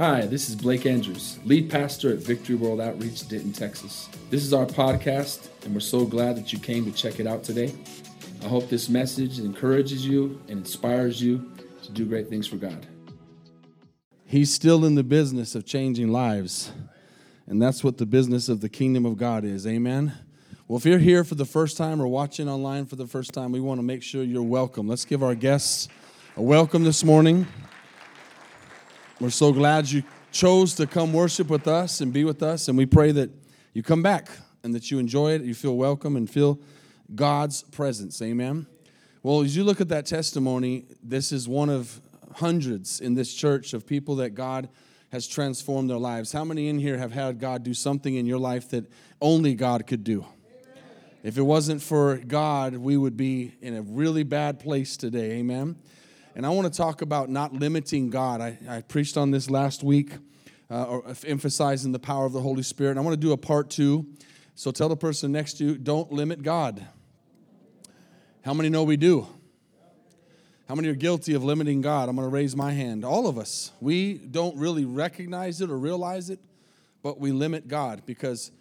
Hi, this is Blake Andrews, lead pastor at Victory World Outreach, Denton, Texas. This is our podcast, and we're so glad that you came to check it out today. I hope this message encourages you and inspires you to do great things for God. He's still in the business of changing lives, and that's what the business of the kingdom of God is. Amen. Well, if you're here for the first time or watching online for the first time, we want to make sure you're welcome. Let's give our guests a welcome this morning. We're so glad you chose to come worship with us and be with us, and we pray that you come back and that you enjoy it, you feel welcome, and feel God's presence. Amen. Well, as you look at that testimony, this is one of hundreds in this church of people that God has transformed their lives. How many in here have had God do something in your life that only God could do? If it wasn't for God, we would be in a really bad place today. Amen. And I want to talk about not limiting God. I, I preached on this last week, uh, or emphasizing the power of the Holy Spirit. And I want to do a part two. So tell the person next to you, don't limit God. How many know we do? How many are guilty of limiting God? I'm going to raise my hand. All of us. We don't really recognize it or realize it, but we limit God because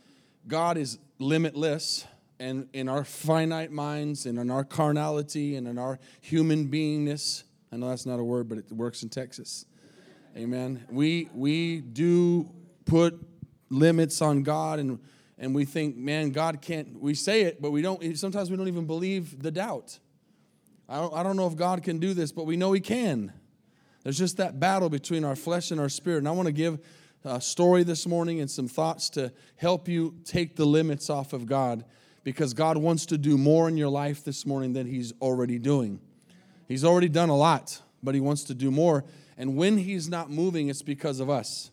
God is limitless. And in our finite minds and in our carnality and in our human beingness, I know that's not a word, but it works in Texas. Amen. We we do put limits on God and and we think, man, God can't. We say it, but we don't. Sometimes we don't even believe the doubt. I don't, I don't know if God can do this, but we know He can. There's just that battle between our flesh and our spirit. And I want to give a story this morning and some thoughts to help you take the limits off of God because God wants to do more in your life this morning than He's already doing. He's already done a lot, but He wants to do more. And when He's not moving, it's because of us.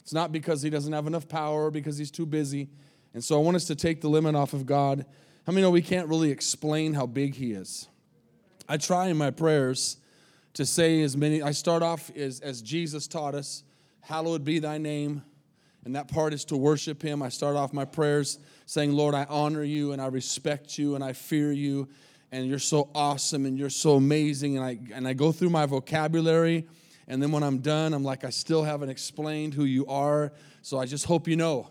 It's not because He doesn't have enough power or because He's too busy. And so I want us to take the limit off of God. How many know we can't really explain how big He is? I try in my prayers to say as many, I start off as, as Jesus taught us, hallowed be thy name. And that part is to worship him. I start off my prayers saying, Lord, I honor you and I respect you and I fear you and you're so awesome and you're so amazing. And I, and I go through my vocabulary. And then when I'm done, I'm like, I still haven't explained who you are. So I just hope you know.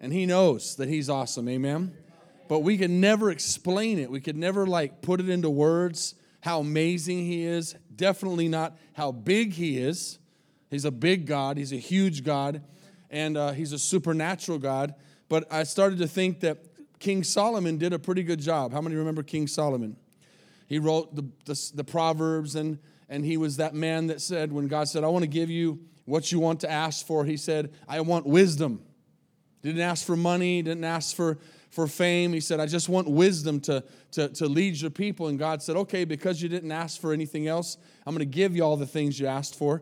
And he knows that he's awesome. Amen but we can never explain it. We could never like put it into words how amazing he is. Definitely not how big he is. He's a big God, he's a huge God, and uh, he's a supernatural God. But I started to think that King Solomon did a pretty good job. How many remember King Solomon? He wrote the, the, the Proverbs, and, and he was that man that said, when God said, I want to give you what you want to ask for, he said, I want wisdom. Didn't ask for money, didn't ask for for fame. He said, I just want wisdom to, to, to lead your people. And God said, Okay, because you didn't ask for anything else, I'm going to give you all the things you asked for.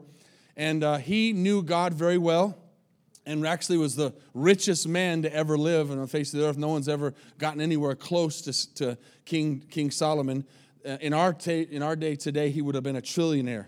And uh, he knew God very well and actually was the richest man to ever live on the face of the earth. No one's ever gotten anywhere close to, to King, King Solomon. Uh, in, our ta- in our day today, he would have been a trillionaire.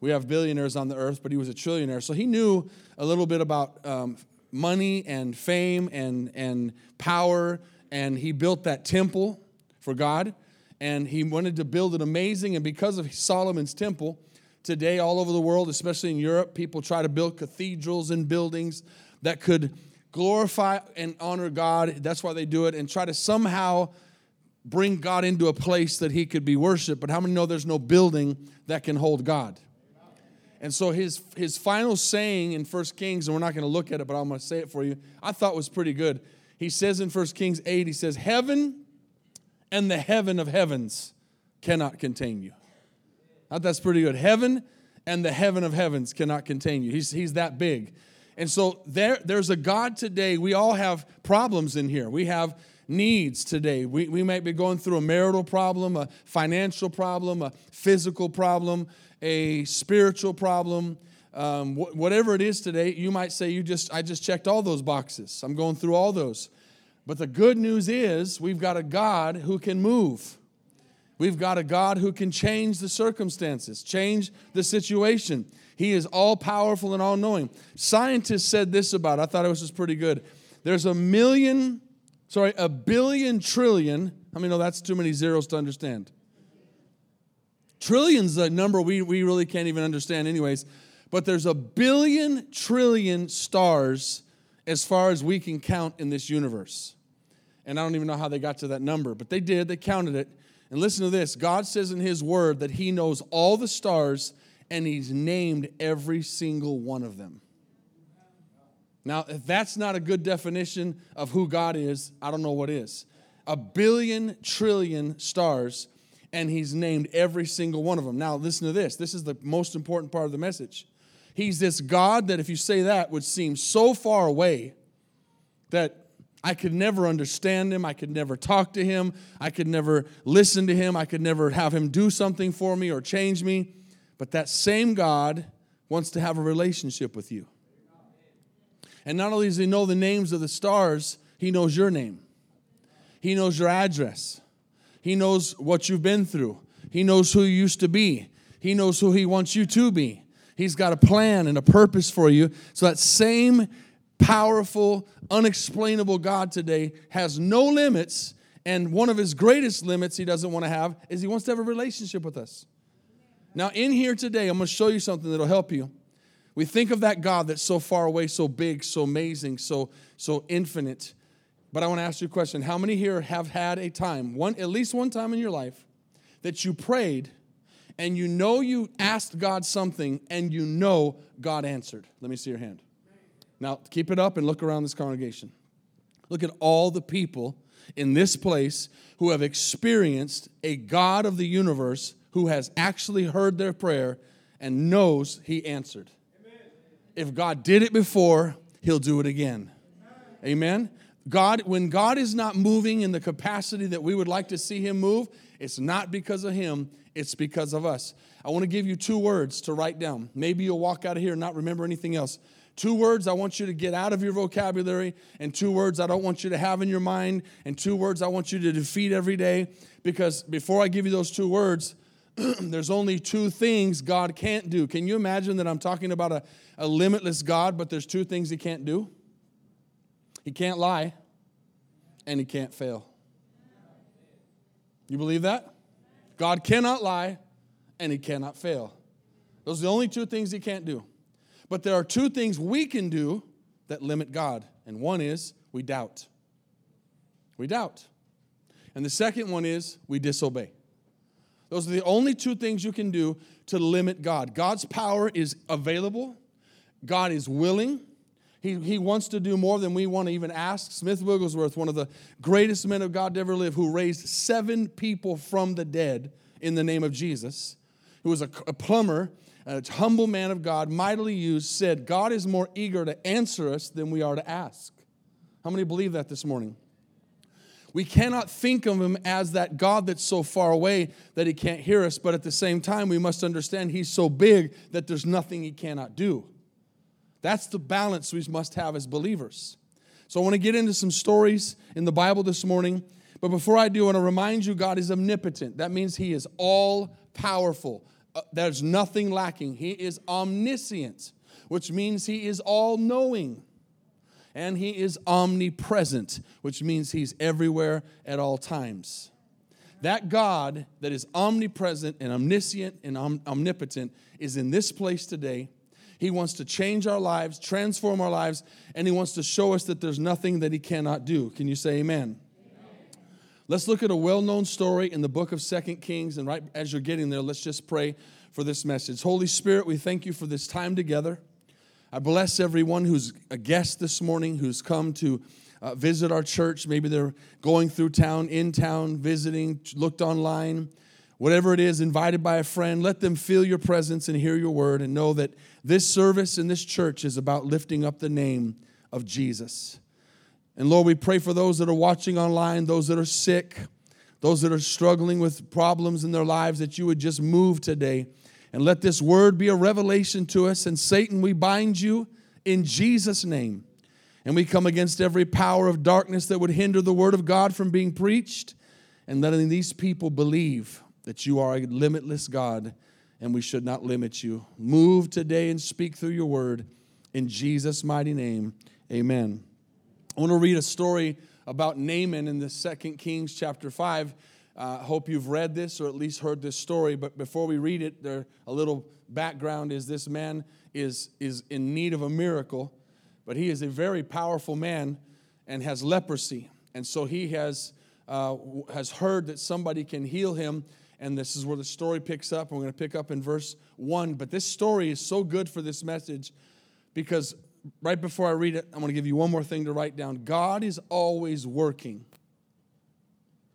We have billionaires on the earth, but he was a trillionaire. So he knew a little bit about um, money and fame and, and power, and he built that temple for God. And he wanted to build it amazing. And because of Solomon's temple, today all over the world, especially in Europe, people try to build cathedrals and buildings that could glorify and honor God. That's why they do it, and try to somehow bring God into a place that he could be worshiped. But how many know there's no building that can hold God? And so his, his final saying in 1 Kings, and we're not going to look at it, but I'm going to say it for you, I thought was pretty good. He says in 1 Kings 8, he says, Heaven and the heaven of heavens cannot contain you. That's pretty good. Heaven and the heaven of heavens cannot contain you. He's, he's that big. And so there, there's a God today. We all have problems in here. We have needs today. We, we might be going through a marital problem, a financial problem, a physical problem a spiritual problem, um, wh- whatever it is today, you might say, "You just, I just checked all those boxes. I'm going through all those." But the good news is, we've got a God who can move. We've got a God who can change the circumstances, change the situation. He is all powerful and all knowing. Scientists said this about, it. I thought it was just pretty good. There's a million, sorry, a billion trillion. I mean, know that's too many zeros to understand? Trillions a number we, we really can't even understand, anyways. but there's a billion trillion stars as far as we can count in this universe. And I don't even know how they got to that number, but they did, they counted it. And listen to this God says in His Word that He knows all the stars and He's named every single one of them. Now, if that's not a good definition of who God is, I don't know what is. A billion trillion stars, and He's named every single one of them. Now, listen to this. This is the most important part of the message. He's this God that, if you say that, would seem so far away that I could never understand him. I could never talk to him. I could never listen to him. I could never have him do something for me or change me. But that same God wants to have a relationship with you. And not only does he know the names of the stars, he knows your name. He knows your address. He knows what you've been through. He knows who you used to be. He knows who he wants you to be. He's got a plan and a purpose for you. So that same powerful, unexplainable God today has no limits. And one of his greatest limits he doesn't want to have is he wants to have a relationship with us. Now, in here today, I'm going to show you something that'll help you. We think of that God that's so far away, so big, so amazing, so, so infinite. But I want to ask you a question. How many here have had a time, one, at least one time in your life, that you prayed and you know you asked God something and you know God answered? Let me see your hand. Now, keep it up and look around this congregation. Look at all the people in this place who have experienced a God of the universe who has actually heard their prayer and knows He answered. Amen. If God did it before, He'll do it again. Amen. God, when God is not moving in the capacity that we would like to see Him move, it's not because of Him, it's because of us. I want to give you two words to write down. Maybe you'll walk out of here and not remember anything else. Two words I want you to get out of your vocabulary, and two words I don't want you to have in your mind, and two words I want you to defeat every day. Because before I give you those two words, there's only two things God can't do. Can you imagine that I'm talking about a, a limitless God, but there's two things He can't do? He can't lie, and He can't fail. You believe that? God cannot lie, and He cannot fail. Those are the only two things He can't do. But there are two things we can do that limit God. And one is we doubt. We doubt. And the second one is we disobey. Those are the only two things you can do to limit God. God's power is available, God is willing. He, he wants to do more than we want to even ask. Smith Wigglesworth, one of the greatest men of God to ever live, who raised seven people from the dead in the name of Jesus, who was a, a plumber a humble man of God, mightily used, said, God is more eager to answer us than we are to ask. How many believe that this morning? We cannot think of him as that God that's so far away that he can't hear us, but at the same time, we must understand he's so big that there's nothing he cannot do. That's the balance we must have as believers. So I want to get into some stories in the Bible this morning. But before I do, I want to remind you God is omnipotent. That means he is all powerful. Uh, there's nothing lacking. He is omniscient, which means he is all knowing. And he is omnipresent, which means he's everywhere at all times. That God that is omnipresent and omniscient and om- omnipotent is in this place today. He wants to change our lives, transform our lives, and he wants to show us that there's nothing that he cannot do. Can you say amen? Let's look at a well known story in the book of Second Kings. And right as you're getting there, let's just pray for this message. Holy Spirit, we thank you for this time together. I bless everyone who's a guest this morning, who's come to uh, visit our church. Maybe they're going through town, in town, visiting, looked online, whatever it is, invited by a friend. Let them feel your presence and hear your word and know that this service in this church is about lifting up the name of Jesus. And Lord, we pray for those that are watching online, those that are sick, those that are struggling with problems in their lives, that you would just move today. And let this word be a revelation to us. And Satan, we bind you in Jesus' name. And we come against every power of darkness that would hinder the word of God from being preached. And letting these people believe that you are a limitless God and we should not limit you. Move today and speak through your word. In Jesus' mighty name, amen. I want to read a story about Naaman in the Second Kings chapter 5. I uh, hope you've read this or at least heard this story, but before we read it, there a little background is this man is, is in need of a miracle, but he is a very powerful man and has leprosy. And so he has, uh, has heard that somebody can heal him. And this is where the story picks up. We're going to pick up in verse 1. But this story is so good for this message because right before I read it, I'm going to give you one more thing to write down. God is always working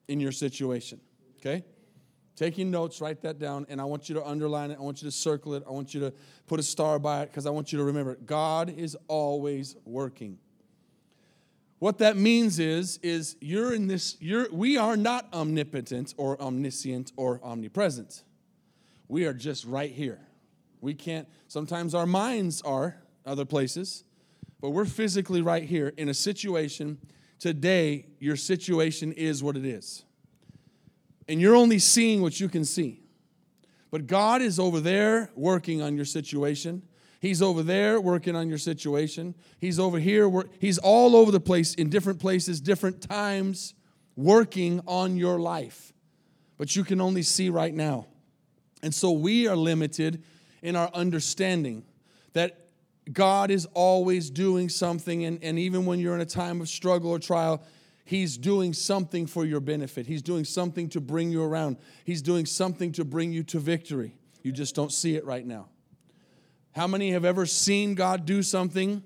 in your situation, okay? Taking notes, write that down, and I want you to underline it. I want you to circle it. I want you to put a star by it because I want you to remember it. God is always working. What that means is, is you're in this, you're, we are not omnipotent or omniscient or omnipresent. We are just right here. We can't, sometimes our minds are other places, but we're physically right here in a situation. Today, your situation is what it is. And you're only seeing what you can see. But God is over there working on your situation. He's over there working on your situation. He's over here. He's all over the place in different places, different times, working on your life. But you can only see right now. And so we are limited in our understanding that God is always doing something. And, and even when you're in a time of struggle or trial, He's doing something for your benefit. He's doing something to bring you around. He's doing something to bring you to victory. You just don't see it right now. How many have ever seen God do something?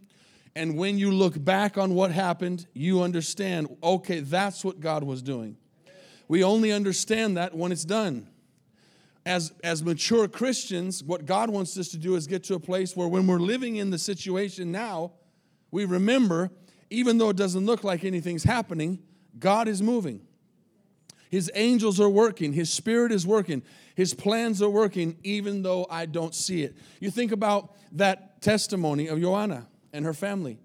And when you look back on what happened, you understand, okay, that's what God was doing. We only understand that when it's done. As, as mature Christians, what God wants us to do is get to a place where when we're living in the situation now, we remember, even though it doesn't look like anything's happening, God is moving. His angels are working, His Spirit is working, His plans are working, even though I don't see it. You think about that testimony of Joanna and her family.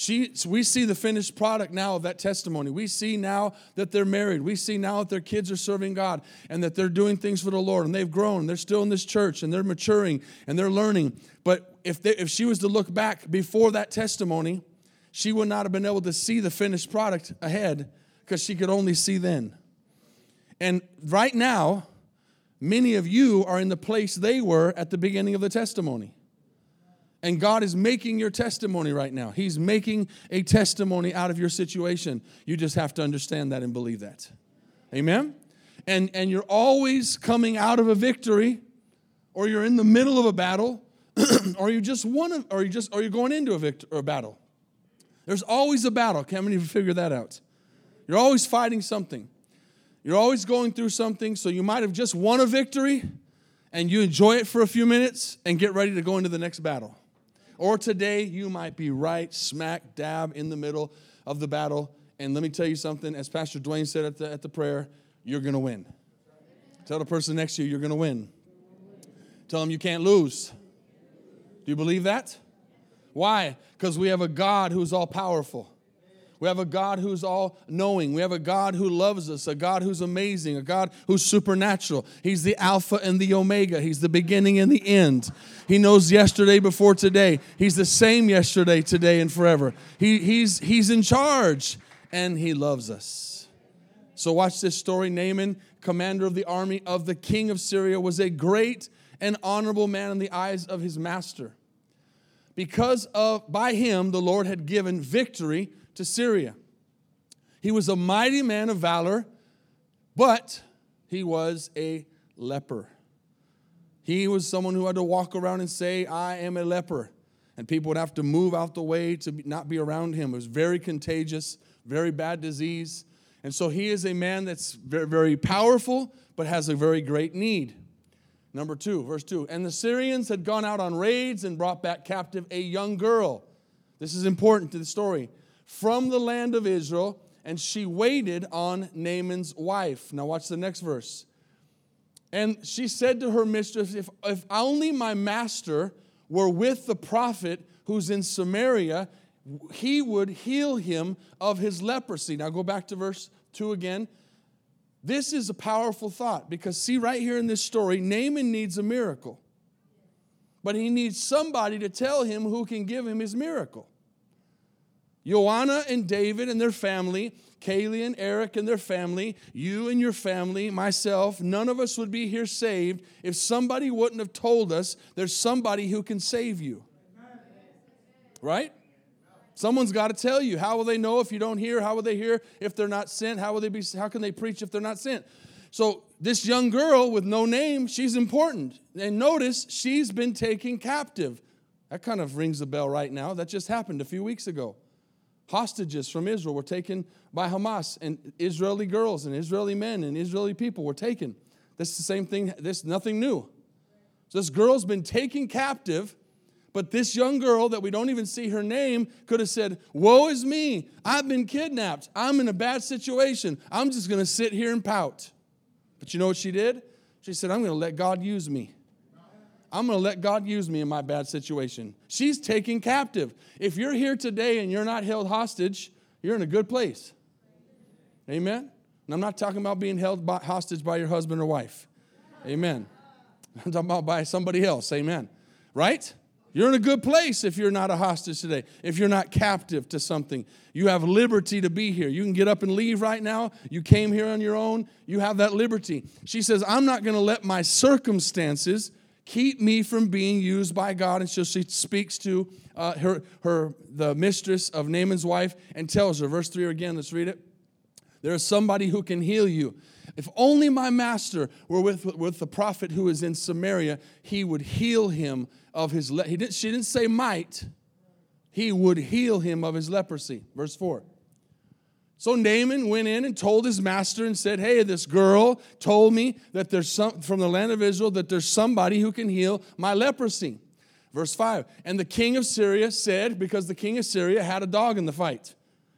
She, we see the finished product now of that testimony. We see now that they're married. We see now that their kids are serving God and that they're doing things for the Lord and they've grown. They're still in this church and they're maturing and they're learning. But if, they, if she was to look back before that testimony, she would not have been able to see the finished product ahead because she could only see then. And right now, many of you are in the place they were at the beginning of the testimony. And God is making your testimony right now. He's making a testimony out of your situation. You just have to understand that and believe that. Amen? And, and you're always coming out of a victory, or you're in the middle of a battle, or you just won, or you just, or you're going into a, victor, or a battle. There's always a battle. Can many of you figure that out? You're always fighting something. You're always going through something, so you might have just won a victory and you enjoy it for a few minutes and get ready to go into the next battle. Or today, you might be right smack dab in the middle of the battle. And let me tell you something, as Pastor Dwayne said at the, at the prayer, you're going to win. Tell the person next to you, you're going to win. Tell them you can't lose. Do you believe that? Why? Because we have a God who's all powerful. We have a God who's all knowing. We have a God who loves us, a God who's amazing, a God who's supernatural. He's the Alpha and the Omega. He's the beginning and the end. He knows yesterday before today. He's the same yesterday, today, and forever. He, he's, he's in charge and he loves us. So, watch this story. Naaman, commander of the army of the king of Syria, was a great and honorable man in the eyes of his master. Because of by him the Lord had given victory to Syria. He was a mighty man of valor, but he was a leper. He was someone who had to walk around and say, I am a leper. And people would have to move out the way to not be around him. It was very contagious, very bad disease. And so he is a man that's very, very powerful, but has a very great need. Number two, verse two. And the Syrians had gone out on raids and brought back captive a young girl. This is important to the story from the land of Israel, and she waited on Naaman's wife. Now, watch the next verse. And she said to her mistress, If, if only my master were with the prophet who's in Samaria, he would heal him of his leprosy. Now, go back to verse 2 again. This is a powerful thought because, see, right here in this story, Naaman needs a miracle. But he needs somebody to tell him who can give him his miracle. Joanna and David and their family, Kaylee and Eric and their family, you and your family, myself, none of us would be here saved if somebody wouldn't have told us there's somebody who can save you. Right? Someone's got to tell you. How will they know if you don't hear? How will they hear if they're not sent? How will they be how can they preach if they're not sent? So this young girl with no name, she's important. And notice she's been taken captive. That kind of rings a bell right now. That just happened a few weeks ago. Hostages from Israel were taken by Hamas, and Israeli girls and Israeli men and Israeli people were taken. This is the same thing, this is nothing new. So this girl's been taken captive, but this young girl that we don't even see her name could have said, Woe is me, I've been kidnapped, I'm in a bad situation, I'm just gonna sit here and pout. But you know what she did? She said, I'm gonna let God use me. I'm going to let God use me in my bad situation. She's taken captive. If you're here today and you're not held hostage, you're in a good place. Amen? And I'm not talking about being held by, hostage by your husband or wife. Amen. I'm talking about by somebody else. Amen. Right? You're in a good place if you're not a hostage today, if you're not captive to something. You have liberty to be here. You can get up and leave right now. You came here on your own. You have that liberty. She says, I'm not going to let my circumstances keep me from being used by God. And so she speaks to uh, her, her, the mistress of Naaman's wife, and tells her, verse 3 again, let's read it. There is somebody who can heal you. If only my master were with, with the prophet who is in Samaria, he would heal him of his. He didn't, she didn't say might, he would heal him of his leprosy. Verse 4. So Naaman went in and told his master and said, Hey, this girl told me that there's some from the land of Israel that there's somebody who can heal my leprosy. Verse 5. And the king of Syria said, because the king of Syria had a dog in the fight.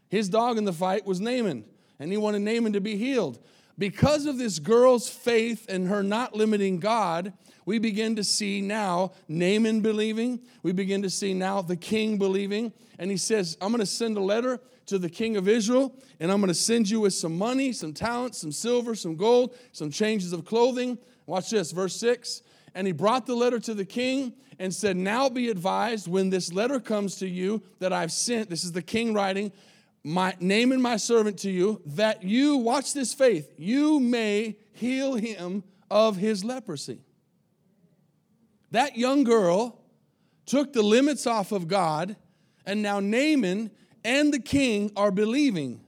His dog in the fight was Naaman, and he wanted Naaman to be healed. Because of this girl's faith and her not limiting God, we begin to see now Naaman believing. We begin to see now the king believing. And he says, I'm going to send a letter to the king of Israel, and I'm going to send you with some money, some talents, some silver, some gold, some changes of clothing. Watch this, verse 6. And he brought the letter to the king and said, Now be advised when this letter comes to you that I've sent, this is the king writing, my name and my servant to you, that you, watch this faith, you may heal him of his leprosy. That young girl took the limits off of God, and now Naaman and the king are believing.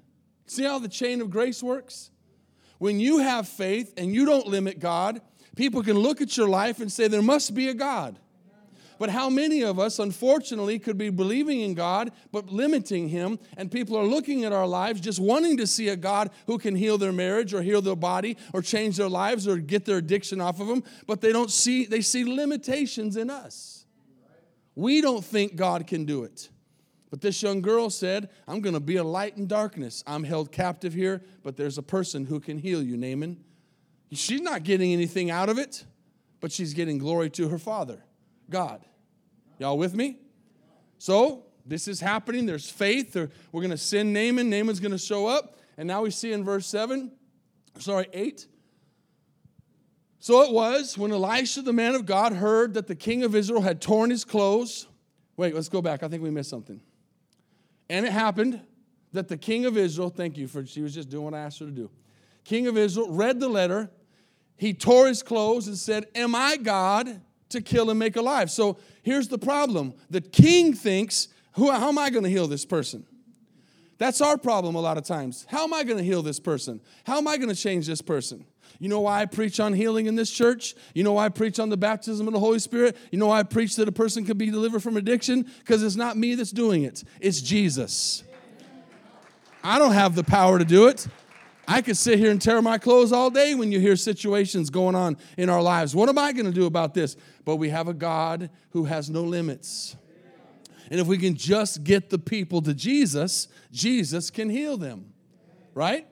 See how the chain of grace works? When you have faith and you don't limit God, people can look at your life and say, There must be a God. But how many of us, unfortunately, could be believing in God but limiting Him? And people are looking at our lives just wanting to see a God who can heal their marriage or heal their body or change their lives or get their addiction off of them, but they don't see, they see limitations in us. We don't think God can do it. But this young girl said, I'm going to be a light in darkness. I'm held captive here, but there's a person who can heal you, Naaman. She's not getting anything out of it, but she's getting glory to her father, God. Y'all with me? So, this is happening. There's faith. We're going to send Naaman. Naaman's going to show up. And now we see in verse 7, sorry, 8. So it was when Elisha, the man of God, heard that the king of Israel had torn his clothes. Wait, let's go back. I think we missed something. And it happened that the king of Israel, thank you for, she was just doing what I asked her to do. King of Israel read the letter. He tore his clothes and said, Am I God to kill and make alive? So here's the problem the king thinks, Who, How am I going to heal this person? That's our problem a lot of times. How am I going to heal this person? How am I going to change this person? You know why I preach on healing in this church? You know why I preach on the baptism of the Holy Spirit? You know why I preach that a person can be delivered from addiction? Because it's not me that's doing it, it's Jesus. I don't have the power to do it. I could sit here and tear my clothes all day when you hear situations going on in our lives. What am I going to do about this? But we have a God who has no limits. And if we can just get the people to Jesus, Jesus can heal them. Right?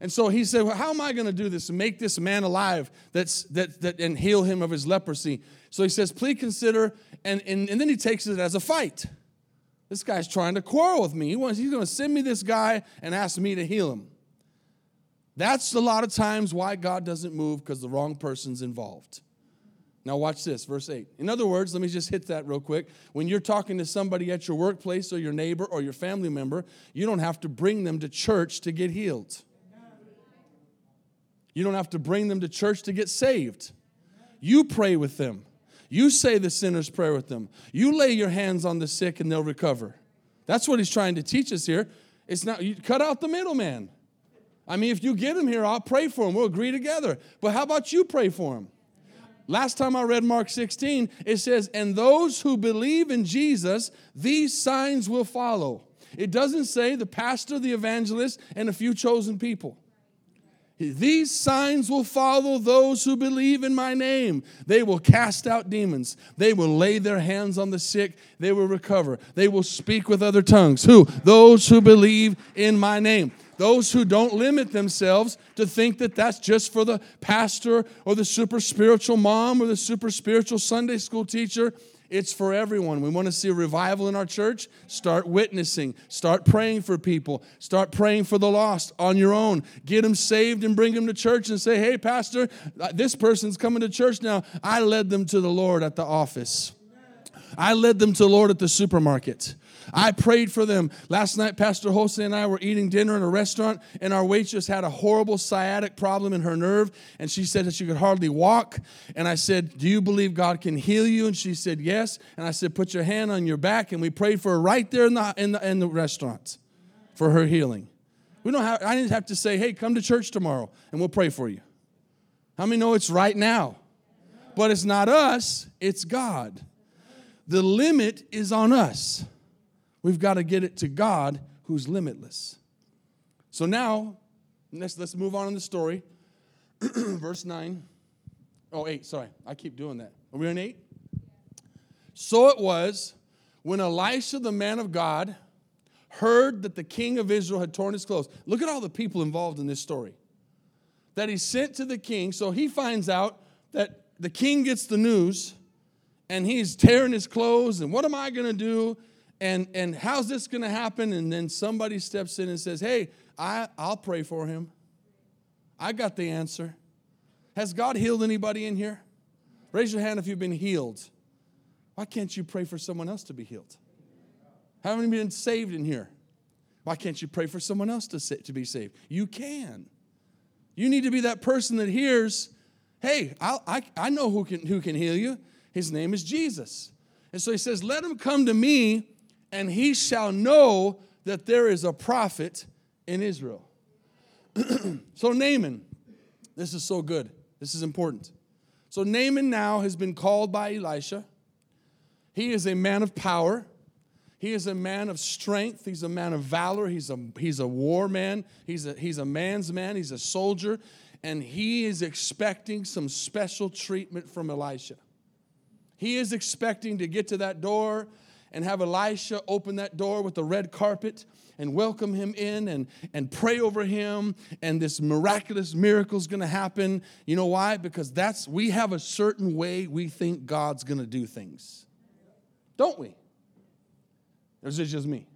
And so he said, well, How am I going to do this make this man alive that's, that, that, and heal him of his leprosy? So he says, Please consider, and, and, and then he takes it as a fight. This guy's trying to quarrel with me. He wants, he's going to send me this guy and ask me to heal him. That's a lot of times why God doesn't move because the wrong person's involved. Now, watch this, verse 8. In other words, let me just hit that real quick. When you're talking to somebody at your workplace or your neighbor or your family member, you don't have to bring them to church to get healed. You don't have to bring them to church to get saved. You pray with them. You say the sinner's prayer with them. You lay your hands on the sick and they'll recover. That's what he's trying to teach us here. It's not, you cut out the middleman. I mean, if you get him here, I'll pray for him. We'll agree together. But how about you pray for him? Last time I read Mark 16, it says, And those who believe in Jesus, these signs will follow. It doesn't say the pastor, the evangelist, and a few chosen people. These signs will follow those who believe in my name. They will cast out demons. They will lay their hands on the sick. They will recover. They will speak with other tongues. Who? Those who believe in my name. Those who don't limit themselves to think that that's just for the pastor or the super spiritual mom or the super spiritual Sunday school teacher. It's for everyone. We want to see a revival in our church. Start witnessing. Start praying for people. Start praying for the lost on your own. Get them saved and bring them to church and say, hey, Pastor, this person's coming to church now. I led them to the Lord at the office. I led them to the Lord at the supermarket. I prayed for them. Last night, Pastor Jose and I were eating dinner in a restaurant, and our waitress had a horrible sciatic problem in her nerve, and she said that she could hardly walk. And I said, Do you believe God can heal you? And she said, Yes. And I said, Put your hand on your back. And we prayed for her right there in the, in the, in the restaurant for her healing. We don't have, I didn't have to say, Hey, come to church tomorrow, and we'll pray for you. How many know it's right now? But it's not us, it's God. The limit is on us. We've got to get it to God who's limitless. So now, let's, let's move on in the story. Verse 9. Oh, 8, sorry. I keep doing that. Are we on 8? So it was when Elisha, the man of God, heard that the king of Israel had torn his clothes. Look at all the people involved in this story. That he sent to the king. So he finds out that the king gets the news and he's tearing his clothes. And what am I going to do? and and how's this going to happen? And then somebody steps in and says hey I, i'll pray for him. I got the answer. Has god healed anybody in here? Raise your hand if you've been healed. Why can't you pray for someone else to be healed? Haven't been saved in here. Why can't you pray for someone else to, sa- to be saved? You can. You need to be that person that hears hey I'll, i I know who can, who can heal you his name is jesus and so he says let him come to me and he shall know that there is a prophet in Israel. so, Naaman, this is so good. This is important. So, Naaman now has been called by Elisha. He is a man of power. He is a man of strength. He's a man of valor. He's a, he's a war man. He's a, he's a man's man. He's a soldier. And he is expecting some special treatment from Elisha. He is expecting to get to that door and have Elisha open that door with the red carpet and welcome him in and, and pray over him. And this miraculous miracle is going to happen. You know why? Because that's we have a certain way we think god's going to do things. Don't we? Or is it just me?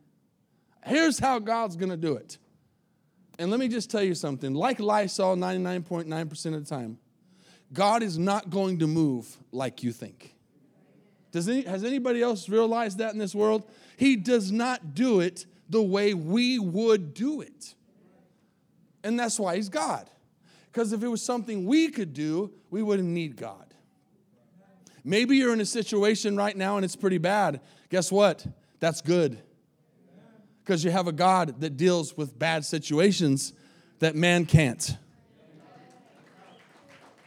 Here's how god's going to do it. And let me just tell you something. Like lysol 99.9% of the time god is not going to move like you think does any, has anybody else realized that in this world? He does not do it the way we would do it. And that's why he's God. Because if it was something we could do, we wouldn't need God. Maybe you're in a situation right now and it's pretty bad. Guess what? That's good. Because you have a God that deals with bad situations that man can't.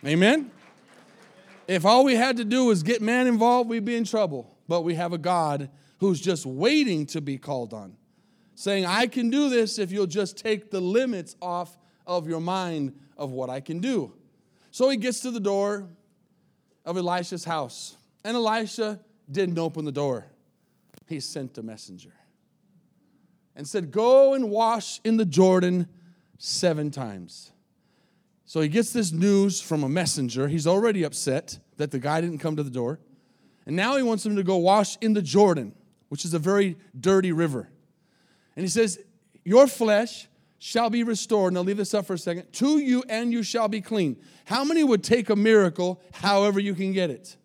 Amen? If all we had to do was get man involved, we'd be in trouble. But we have a God who's just waiting to be called on, saying, I can do this if you'll just take the limits off of your mind of what I can do. So he gets to the door of Elisha's house, and Elisha didn't open the door. He sent a messenger and said, Go and wash in the Jordan seven times. So he gets this news from a messenger. He's already upset that the guy didn't come to the door. And now he wants him to go wash in the Jordan, which is a very dirty river. And he says, Your flesh shall be restored. Now leave this up for a second. To you and you shall be clean. How many would take a miracle however you can get it?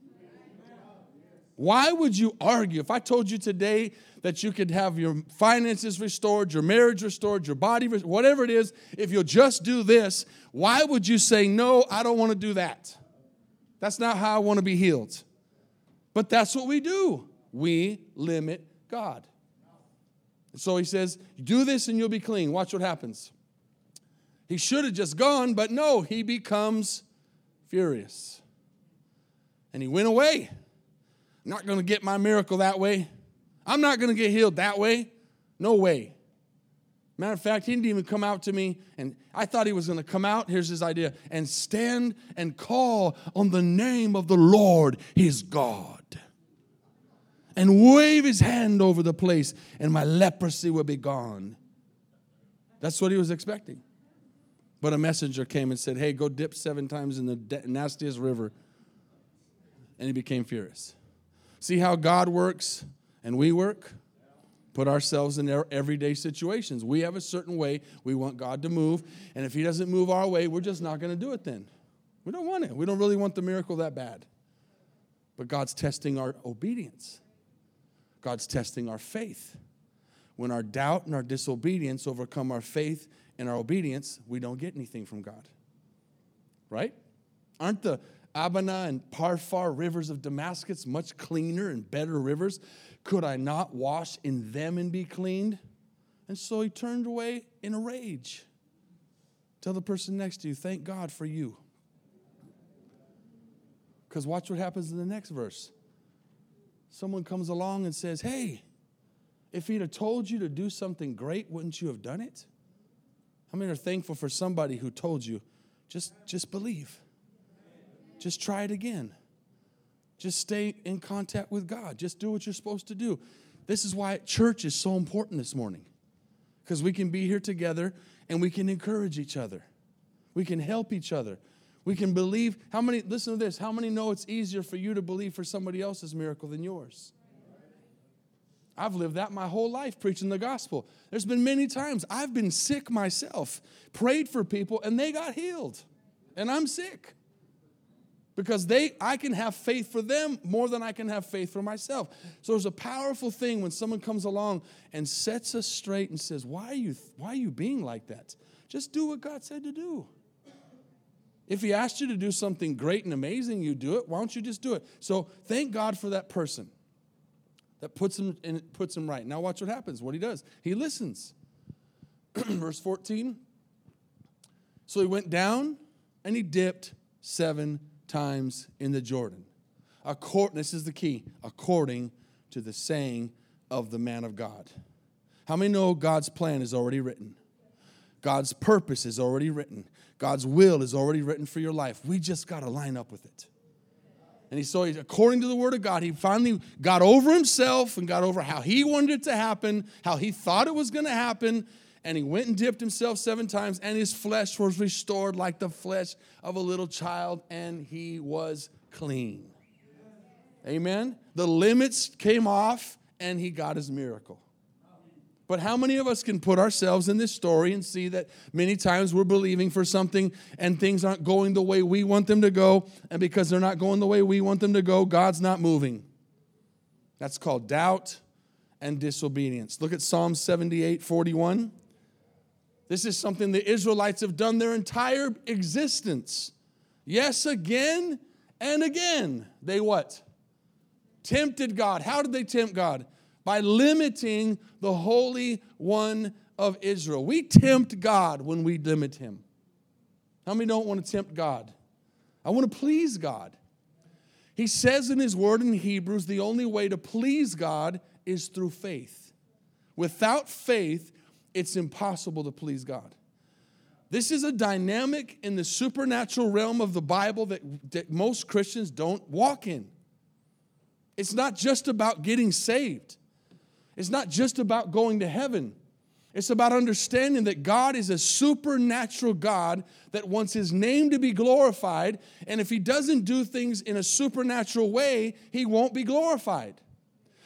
Why would you argue? If I told you today that you could have your finances restored, your marriage restored, your body, restored, whatever it is, if you'll just do this, why would you say, No, I don't want to do that? That's not how I want to be healed. But that's what we do. We limit God. So he says, Do this and you'll be clean. Watch what happens. He should have just gone, but no, he becomes furious. And he went away. I'm not going to get my miracle that way. I'm not going to get healed that way. No way. Matter of fact, he didn't even come out to me, and I thought he was going to come out. Here's his idea and stand and call on the name of the Lord his God and wave his hand over the place, and my leprosy will be gone. That's what he was expecting. But a messenger came and said, Hey, go dip seven times in the nastiest river. And he became furious. See how God works and we work? Put ourselves in everyday situations. We have a certain way we want God to move, and if He doesn't move our way, we're just not going to do it then. We don't want it. We don't really want the miracle that bad. But God's testing our obedience. God's testing our faith. When our doubt and our disobedience overcome our faith and our obedience, we don't get anything from God. Right? Aren't the Abana and Pharpar rivers of Damascus much cleaner and better rivers? Could I not wash in them and be cleaned? And so he turned away in a rage. Tell the person next to you, thank God for you. Because watch what happens in the next verse someone comes along and says, Hey, if he'd have told you to do something great, wouldn't you have done it? How many are thankful for somebody who told you, just, just believe? Just try it again. Just stay in contact with God. Just do what you're supposed to do. This is why church is so important this morning. Because we can be here together and we can encourage each other. We can help each other. We can believe. How many, listen to this, how many know it's easier for you to believe for somebody else's miracle than yours? I've lived that my whole life preaching the gospel. There's been many times I've been sick myself, prayed for people, and they got healed. And I'm sick. Because they I can have faith for them more than I can have faith for myself. So there's a powerful thing when someone comes along and sets us straight and says, Why are you why are you being like that? Just do what God said to do. If he asked you to do something great and amazing, you do it. Why don't you just do it? So thank God for that person that puts him and puts him right. Now watch what happens. What he does. He listens. Verse 14. So he went down and he dipped seven times in the Jordan. Accord, this is the key, according to the saying of the man of God. How many know God's plan is already written? God's purpose is already written. God's will is already written for your life. We just got to line up with it. And he saw, according to the word of God, he finally got over himself and got over how he wanted it to happen, how he thought it was going to happen. And he went and dipped himself seven times, and his flesh was restored like the flesh of a little child, and he was clean. Amen. The limits came off, and he got his miracle. But how many of us can put ourselves in this story and see that many times we're believing for something and things aren't going the way we want them to go, and because they're not going the way we want them to go, God's not moving? That's called doubt and disobedience. Look at Psalm 78 41. This is something the Israelites have done their entire existence. Yes, again and again. They what? Tempted God. How did they tempt God? by limiting the Holy One of Israel. We tempt God when we limit Him. How many don't want to tempt God? I want to please God. He says in His word in Hebrews the only way to please God is through faith. Without faith, it's impossible to please God. This is a dynamic in the supernatural realm of the Bible that, that most Christians don't walk in. It's not just about getting saved. It's not just about going to heaven. It's about understanding that God is a supernatural God that wants his name to be glorified. And if he doesn't do things in a supernatural way, he won't be glorified.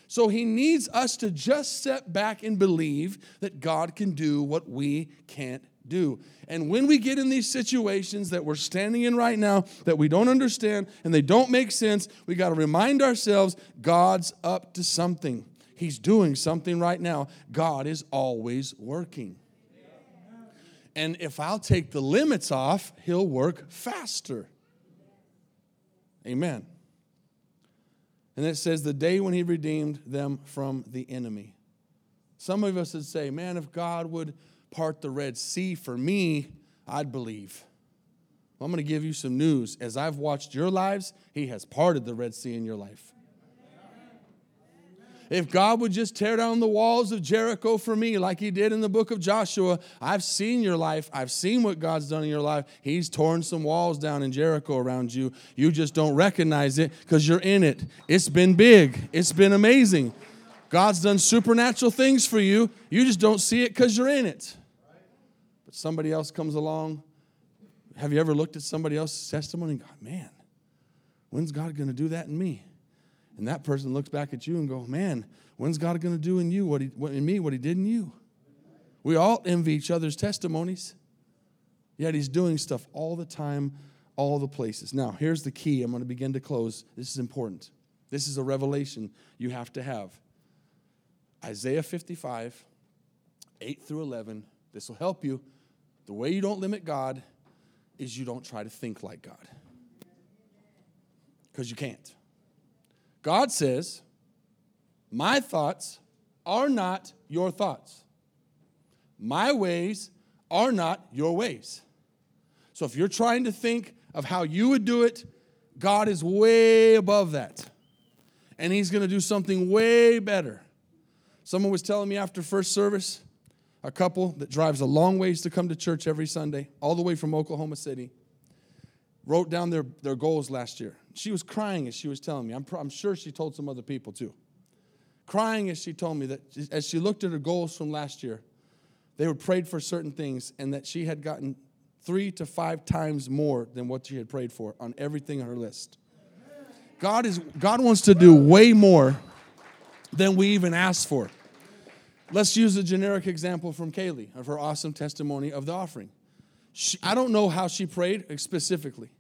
So he needs us to just step back and believe that God can do what we can't do. And when we get in these situations that we're standing in right now that we don't understand and they don't make sense, we got to remind ourselves God's up to something. He's doing something right now. God is always working. And if I'll take the limits off, He'll work faster. Amen. And it says, the day when He redeemed them from the enemy. Some of us would say, man, if God would part the Red Sea for me, I'd believe. Well, I'm going to give you some news. As I've watched your lives, He has parted the Red Sea in your life. If God would just tear down the walls of Jericho for me, like He did in the book of Joshua, I've seen your life. I've seen what God's done in your life. He's torn some walls down in Jericho around you. You just don't recognize it because you're in it. It's been big, it's been amazing. God's done supernatural things for you. You just don't see it because you're in it. But somebody else comes along. Have you ever looked at somebody else's testimony and gone, man, when's God going to do that in me? And that person looks back at you and go, man, when's God going to do in you what he what, in me what he did in you? We all envy each other's testimonies. Yet he's doing stuff all the time, all the places. Now, here's the key. I'm going to begin to close. This is important. This is a revelation you have to have. Isaiah 55, 8 through 11. This will help you. The way you don't limit God is you don't try to think like God. Because you can't. God says, My thoughts are not your thoughts, my ways are not your ways. So if you're trying to think of how you would do it, God is way above that. And He's going to do something way better. Someone was telling me after first service, a couple that drives a long ways to come to church every Sunday, all the way from Oklahoma City, wrote down their, their goals last year. She was crying as she was telling me. I'm, I'm sure she told some other people too. Crying as she told me that as she looked at her goals from last year, they were prayed for certain things and that she had gotten three to five times more than what she had prayed for on everything on her list. God, is, God wants to do way more than we even asked for. Let's use a generic example from Kaylee of her awesome testimony of the offering. She, I don't know how she prayed specifically.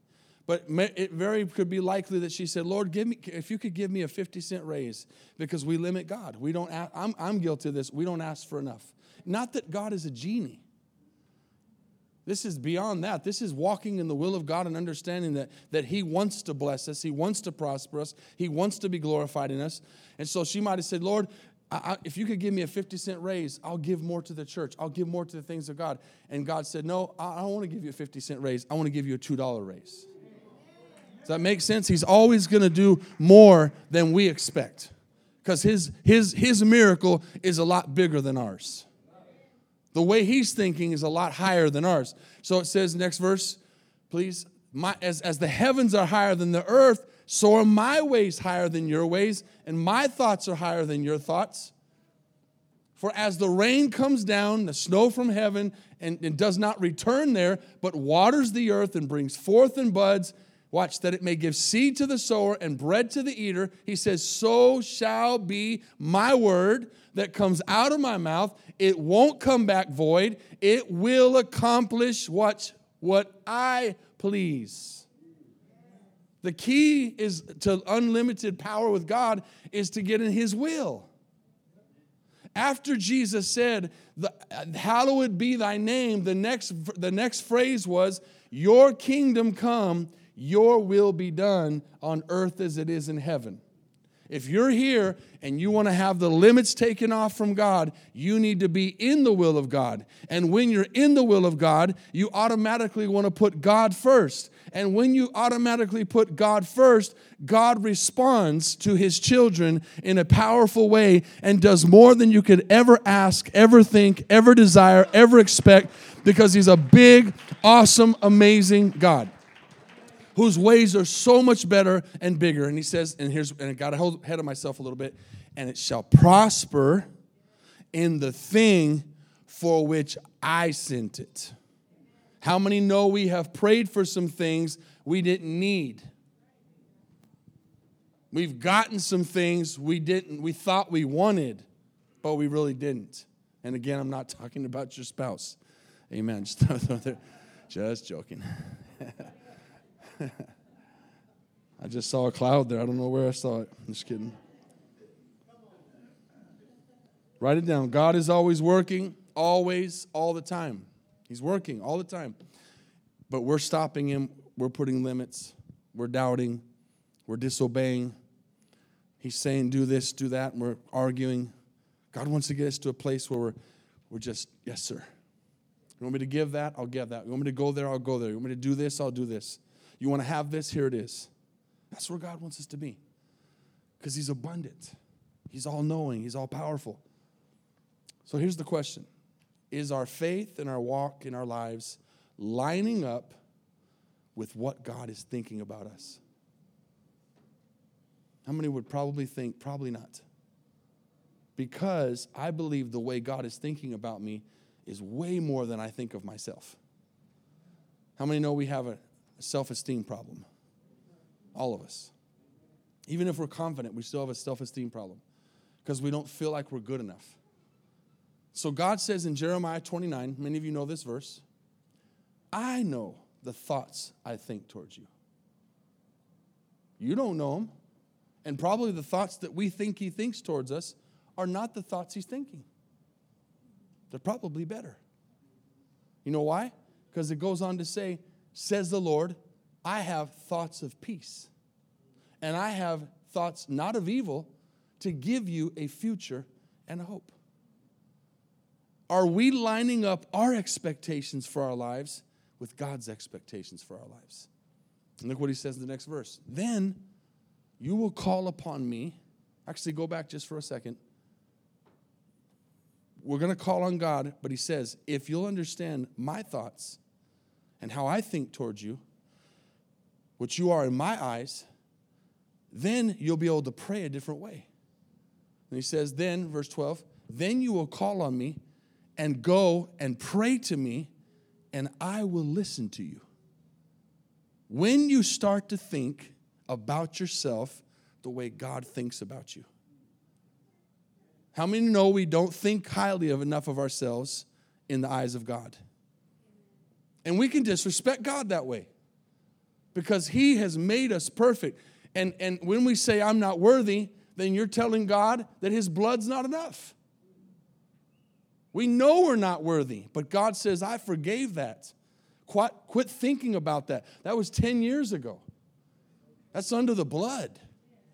But it very could be likely that she said, Lord, give me, if you could give me a 50 cent raise, because we limit God. We don't, ask, I'm, I'm guilty of this. We don't ask for enough. Not that God is a genie. This is beyond that. This is walking in the will of God and understanding that, that He wants to bless us. He wants to prosper us. He wants to be glorified in us. And so she might have said, Lord, I, I, if you could give me a 50 cent raise, I'll give more to the church. I'll give more to the things of God. And God said, No, I, I don't want to give you a 50 cent raise. I want to give you a $2 raise. Does that make sense? He's always going to do more than we expect because his, his, his miracle is a lot bigger than ours. The way he's thinking is a lot higher than ours. So it says, next verse, please. My, as, as the heavens are higher than the earth, so are my ways higher than your ways, and my thoughts are higher than your thoughts. For as the rain comes down, the snow from heaven, and, and does not return there, but waters the earth and brings forth and buds, Watch, that it may give seed to the sower and bread to the eater. He says, So shall be my word that comes out of my mouth. It won't come back void. It will accomplish what, what I please. The key is to unlimited power with God is to get in his will. After Jesus said, Hallowed be thy name, the next, the next phrase was, Your kingdom come your will be done on earth as it is in heaven. If you're here and you want to have the limits taken off from God, you need to be in the will of God. And when you're in the will of God, you automatically want to put God first. And when you automatically put God first, God responds to his children in a powerful way and does more than you could ever ask, ever think, ever desire, ever expect, because he's a big, awesome, amazing God whose ways are so much better and bigger. And he says, and here's, and I got ahead of myself a little bit, and it shall prosper in the thing for which I sent it. How many know we have prayed for some things we didn't need? We've gotten some things we didn't, we thought we wanted, but we really didn't. And again, I'm not talking about your spouse. Amen. Just, just joking. I just saw a cloud there. I don't know where I saw it. I'm just kidding. Write it down. God is always working, always, all the time. He's working all the time. But we're stopping him. We're putting limits. We're doubting. We're disobeying. He's saying, do this, do that, and we're arguing. God wants to get us to a place where we're, we're just, yes, sir. You want me to give that? I'll give that. You want me to go there? I'll go there. You want me to do this? I'll do this. You want to have this? Here it is. That's where God wants us to be. Because He's abundant, He's all knowing, He's all powerful. So here's the question Is our faith and our walk in our lives lining up with what God is thinking about us? How many would probably think, probably not? Because I believe the way God is thinking about me is way more than I think of myself. How many know we have a self esteem problem? All of us. Even if we're confident, we still have a self esteem problem because we don't feel like we're good enough. So God says in Jeremiah 29, many of you know this verse, I know the thoughts I think towards you. You don't know them. And probably the thoughts that we think He thinks towards us are not the thoughts He's thinking. They're probably better. You know why? Because it goes on to say, says the Lord, I have thoughts of peace. And I have thoughts not of evil to give you a future and a hope. Are we lining up our expectations for our lives with God's expectations for our lives? And look what he says in the next verse. Then you will call upon me. Actually, go back just for a second. We're going to call on God, but he says, if you'll understand my thoughts and how I think towards you, which you are in my eyes, then you'll be able to pray a different way. And he says, then, verse 12, then you will call on me and go and pray to me, and I will listen to you. When you start to think about yourself the way God thinks about you. How many know we don't think highly of enough of ourselves in the eyes of God? And we can disrespect God that way because He has made us perfect. And, and when we say, I'm not worthy, then you're telling God that His blood's not enough. We know we're not worthy, but God says, I forgave that. Quit, quit thinking about that. That was 10 years ago. That's under the blood.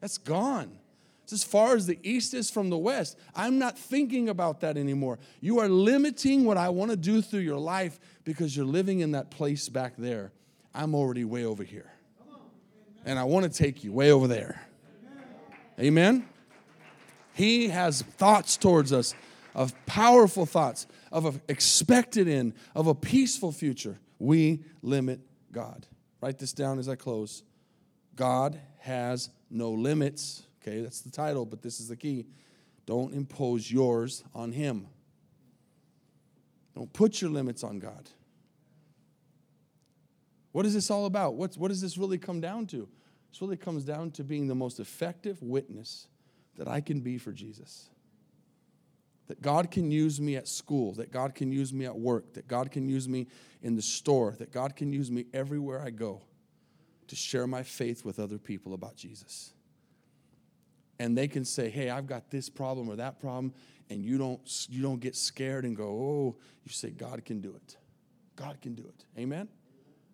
That's gone. It's as far as the east is from the west. I'm not thinking about that anymore. You are limiting what I want to do through your life because you're living in that place back there. I'm already way over here. And I want to take you way over there. Amen? He has thoughts towards us of powerful thoughts, of an expected end, of a peaceful future. We limit God. Write this down as I close. God has no limits. Okay, that's the title, but this is the key. Don't impose yours on Him. Don't put your limits on God. What is this all about? What's, what does this really come down to? This really comes down to being the most effective witness that I can be for Jesus. That God can use me at school, that God can use me at work, that God can use me in the store, that God can use me everywhere I go to share my faith with other people about Jesus. And they can say, "Hey, I've got this problem or that problem," and you don't you don't get scared and go, "Oh," you say, "God can do it. God can do it." Amen.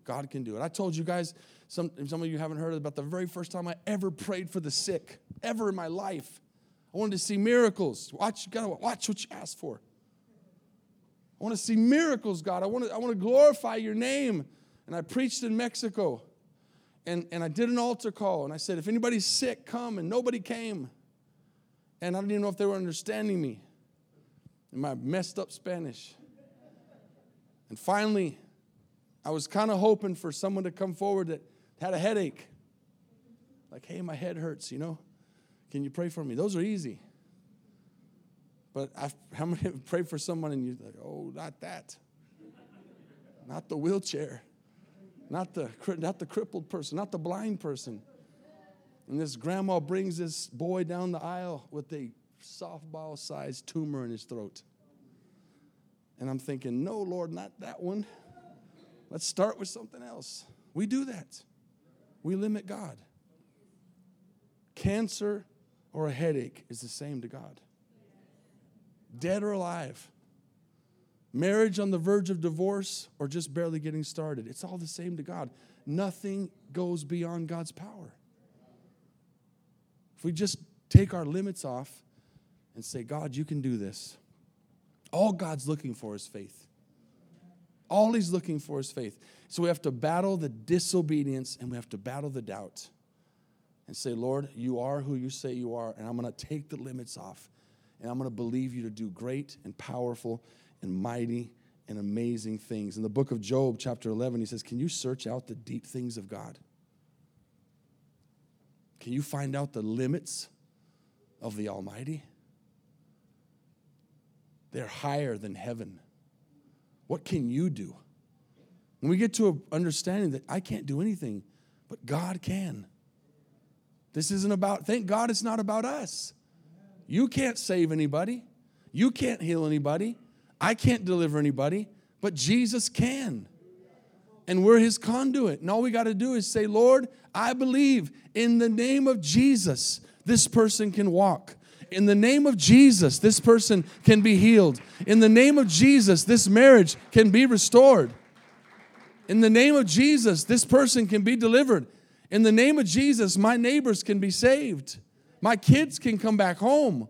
God can do it. I told you guys, some, some of you haven't heard about the very first time I ever prayed for the sick, ever in my life. I wanted to see miracles. Watch, you gotta watch what you ask for. I want to see miracles, God. I want to, I want to glorify your name. And I preached in Mexico and, and I did an altar call and I said, if anybody's sick, come. And nobody came. And I didn't even know if they were understanding me in my messed up Spanish. And finally, I was kind of hoping for someone to come forward that had a headache. Like, hey, my head hurts, you know? Can you pray for me? Those are easy. But I've, how many have prayed for someone and you're like, oh, not that? Not the wheelchair not the, not the crippled person, not the blind person. And this grandma brings this boy down the aisle with a softball sized tumor in his throat. And I'm thinking, no, Lord, not that one. Let's start with something else. We do that, we limit God. Cancer or a headache is the same to God. Dead or alive. Marriage on the verge of divorce or just barely getting started. It's all the same to God. Nothing goes beyond God's power. If we just take our limits off and say, God, you can do this, all God's looking for is faith. All He's looking for is faith. So we have to battle the disobedience and we have to battle the doubt and say, Lord, you are who you say you are, and I'm going to take the limits off and I'm going to believe you to do great and powerful and mighty and amazing things. In the book of Job, chapter 11, he says, Can you search out the deep things of God? Can you find out the limits of the Almighty? They're higher than heaven. What can you do? When we get to an understanding that I can't do anything, but God can. This isn't about, thank God it's not about us. You can't save anybody, you can't heal anybody, I can't deliver anybody, but Jesus can and we're his conduit. And all we got to do is say, Lord, I believe in the name of Jesus, this person can walk. In the name of Jesus, this person can be healed. In the name of Jesus, this marriage can be restored. In the name of Jesus, this person can be delivered. In the name of Jesus, my neighbors can be saved. My kids can come back home.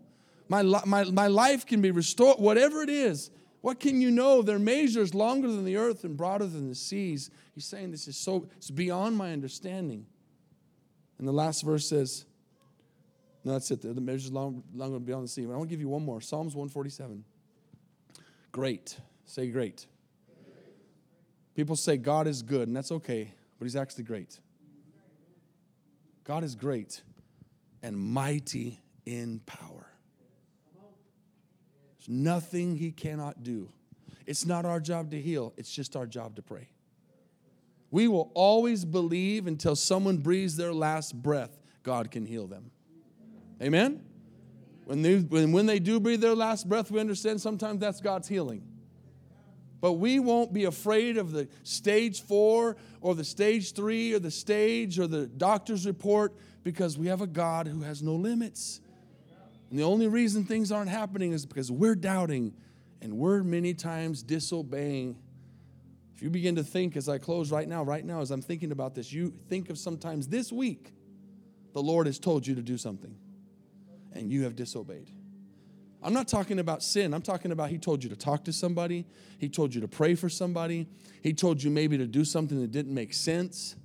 My, my, my life can be restored. Whatever it is, what can you know? Their measures longer than the earth and broader than the seas. He's saying this is so, it's beyond my understanding. And the last verse says, no, that's it. The measures long, longer beyond the sea. But I want to give you one more Psalms 147. Great. Say great. People say God is good, and that's okay, but He's actually great. God is great and mighty in power. There's nothing he cannot do. It's not our job to heal, it's just our job to pray. We will always believe until someone breathes their last breath, God can heal them. Amen? When they, when, when they do breathe their last breath, we understand sometimes that's God's healing. But we won't be afraid of the stage four or the stage three or the stage or the doctor's report because we have a God who has no limits. And the only reason things aren't happening is because we're doubting and we're many times disobeying. If you begin to think as I close right now, right now, as I'm thinking about this, you think of sometimes this week the Lord has told you to do something and you have disobeyed. I'm not talking about sin. I'm talking about He told you to talk to somebody. He told you to pray for somebody. He told you maybe to do something that didn't make sense.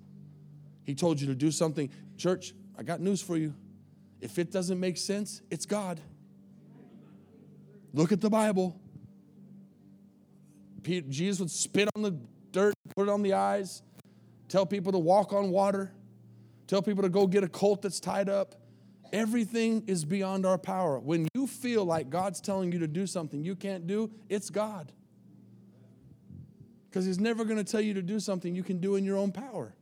He told you to do something. Church, I got news for you. If it doesn't make sense, it's God. Look at the Bible. Jesus would spit on the dirt, put it on the eyes, tell people to walk on water, tell people to go get a colt that's tied up. Everything is beyond our power. When you feel like God's telling you to do something you can't do, it's God. Because He's never going to tell you to do something you can do in your own power.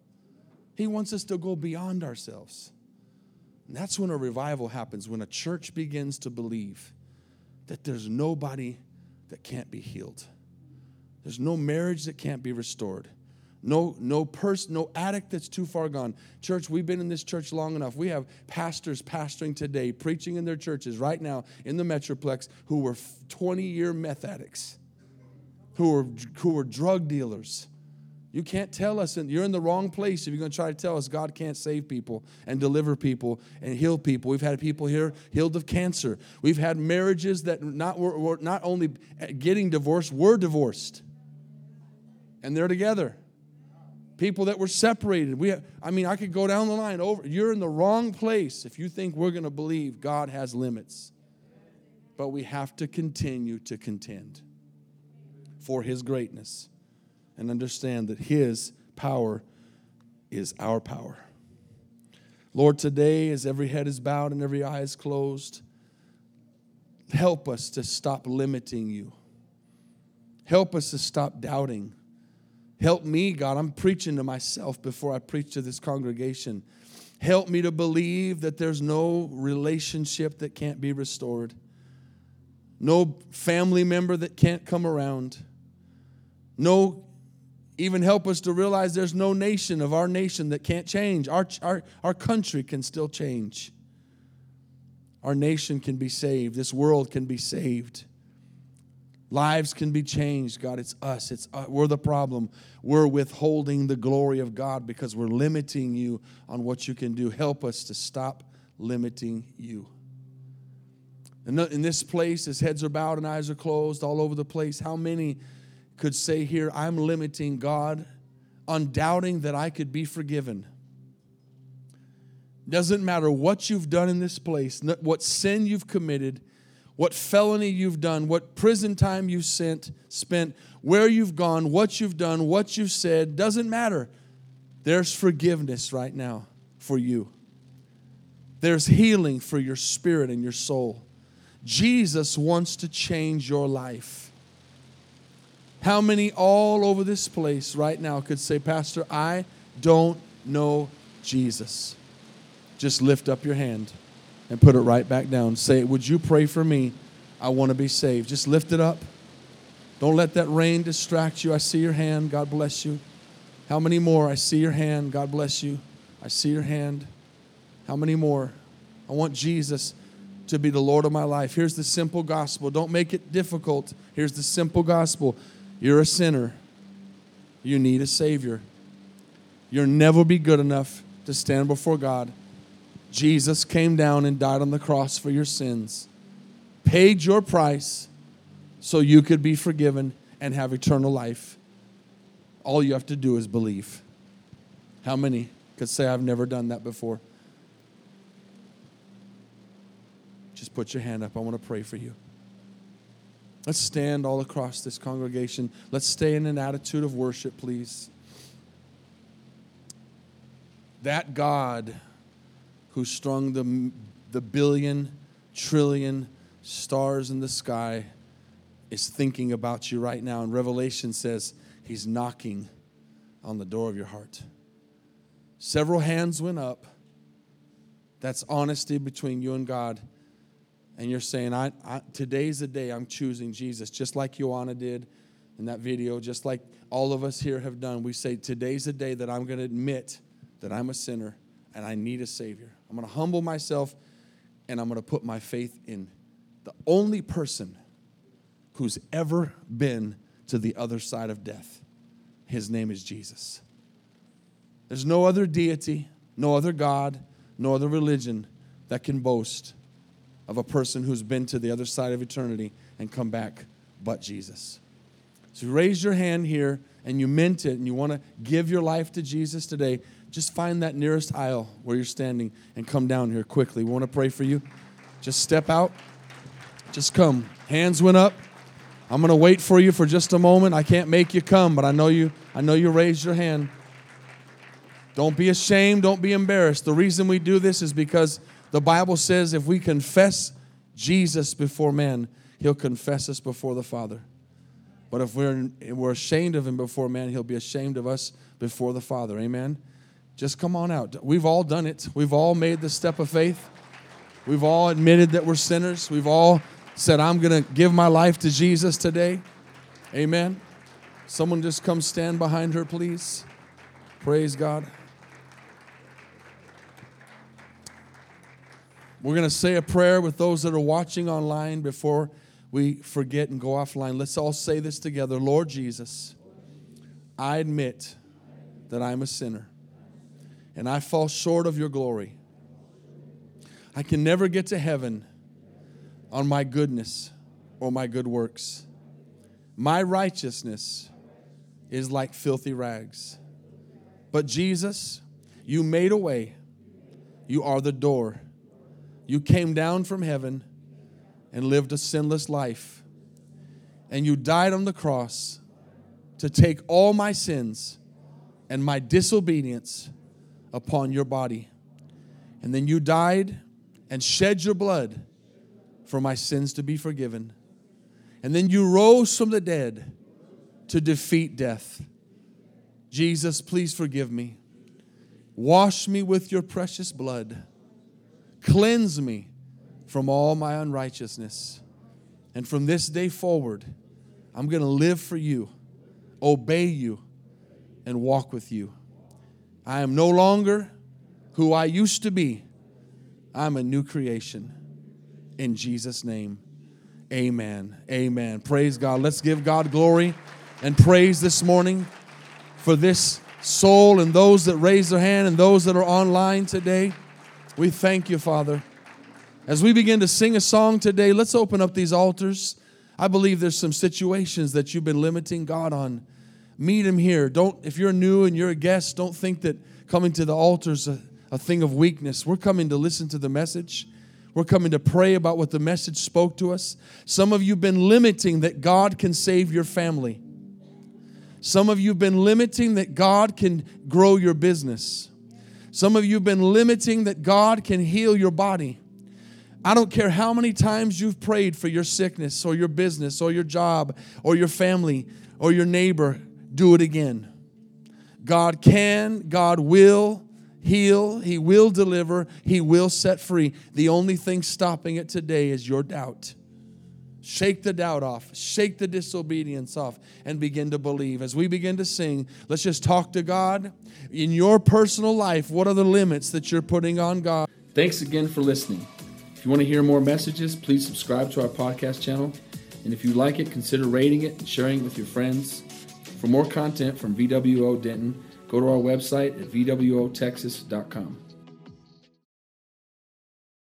He wants us to go beyond ourselves. And that's when a revival happens, when a church begins to believe that there's nobody that can't be healed. There's no marriage that can't be restored. No, no person, no addict that's too far gone. Church, we've been in this church long enough. We have pastors pastoring today, preaching in their churches right now in the Metroplex who were 20 year meth addicts, who were, who were drug dealers, you can't tell us, and you're in the wrong place if you're going to try to tell us God can't save people and deliver people and heal people. We've had people here healed of cancer. We've had marriages that not were, were not only getting divorced, were divorced, and they're together. People that were separated. We, have, I mean, I could go down the line. Over, you're in the wrong place if you think we're going to believe God has limits. But we have to continue to contend for His greatness and understand that His power is our power. Lord, today, as every head is bowed and every eye is closed, help us to stop limiting you. Help us to stop doubting. Help me, God. I'm preaching to myself before I preach to this congregation. Help me to believe that there's no relationship that can't be restored, no family member that can't come around, no even help us to realize there's no nation of our nation that can't change. Our, our, our country can still change. Our nation can be saved. This world can be saved. Lives can be changed, God. It's us. It's uh, we're the problem. We're withholding the glory of God because we're limiting you on what you can do. Help us to stop limiting you. In this place, as heads are bowed and eyes are closed all over the place, how many could say here, I'm limiting God on doubting that I could be forgiven. Doesn't matter what you've done in this place, what sin you've committed, what felony you've done, what prison time you've sent, spent, where you've gone, what you've done, what you've said, doesn't matter. There's forgiveness right now for you. There's healing for your spirit and your soul. Jesus wants to change your life. How many all over this place right now could say, Pastor, I don't know Jesus? Just lift up your hand and put it right back down. Say, Would you pray for me? I want to be saved. Just lift it up. Don't let that rain distract you. I see your hand. God bless you. How many more? I see your hand. God bless you. I see your hand. How many more? I want Jesus to be the Lord of my life. Here's the simple gospel. Don't make it difficult. Here's the simple gospel you're a sinner. You need a Savior. You'll never be good enough to stand before God. Jesus came down and died on the cross for your sins, paid your price so you could be forgiven and have eternal life. All you have to do is believe. How many could say, I've never done that before? Just put your hand up. I want to pray for you. Let's stand all across this congregation. Let's stay in an attitude of worship, please. That God who strung the, the billion, trillion stars in the sky is thinking about you right now. And Revelation says he's knocking on the door of your heart. Several hands went up. That's honesty between you and God and you're saying, I, I, today's the day I'm choosing Jesus, just like Joanna did in that video, just like all of us here have done. We say, today's the day that I'm going to admit that I'm a sinner and I need a Savior. I'm going to humble myself and I'm going to put my faith in the only person who's ever been to the other side of death. His name is Jesus. There's no other deity, no other God, no other religion that can boast of a person who's been to the other side of eternity and come back but Jesus. So you raise your hand here and you meant it and you want to give your life to Jesus today, just find that nearest aisle where you're standing and come down here quickly. We want to pray for you. Just step out. Just come. Hands went up. I'm going to wait for you for just a moment. I can't make you come, but I know you I know you raised your hand. Don't be ashamed, don't be embarrassed. The reason we do this is because the Bible says if we confess Jesus before men, he'll confess us before the Father. But if we're, we're ashamed of him before man, he'll be ashamed of us before the Father. Amen? Just come on out. We've all done it. We've all made the step of faith. We've all admitted that we're sinners. We've all said, I'm going to give my life to Jesus today. Amen. Someone just come stand behind her, please. Praise God. We're going to say a prayer with those that are watching online before we forget and go offline. Let's all say this together Lord Jesus, I admit that I'm a sinner and I fall short of your glory. I can never get to heaven on my goodness or my good works. My righteousness is like filthy rags. But Jesus, you made a way. You are the door. You came down from heaven and lived a sinless life. And you died on the cross to take all my sins and my disobedience upon your body. And then you died and shed your blood for my sins to be forgiven. And then you rose from the dead to defeat death. Jesus, please forgive me. Wash me with your precious blood. Cleanse me from all my unrighteousness. And from this day forward, I'm going to live for you, obey you, and walk with you. I am no longer who I used to be. I'm a new creation. In Jesus' name, amen. Amen. Praise God. Let's give God glory and praise this morning for this soul and those that raise their hand and those that are online today. We thank you, Father. As we begin to sing a song today, let's open up these altars. I believe there's some situations that you've been limiting God on. Meet Him here. Don't, if you're new and you're a guest, don't think that coming to the altar is a, a thing of weakness. We're coming to listen to the message. We're coming to pray about what the message spoke to us. Some of you have been limiting that God can save your family. Some of you have been limiting that God can grow your business. Some of you have been limiting that God can heal your body. I don't care how many times you've prayed for your sickness or your business or your job or your family or your neighbor, do it again. God can, God will heal, He will deliver, He will set free. The only thing stopping it today is your doubt. Shake the doubt off, shake the disobedience off, and begin to believe. As we begin to sing, let's just talk to God. In your personal life, what are the limits that you're putting on God? Thanks again for listening. If you want to hear more messages, please subscribe to our podcast channel. And if you like it, consider rating it and sharing it with your friends. For more content from VWO Denton, go to our website at VWOTexas.com.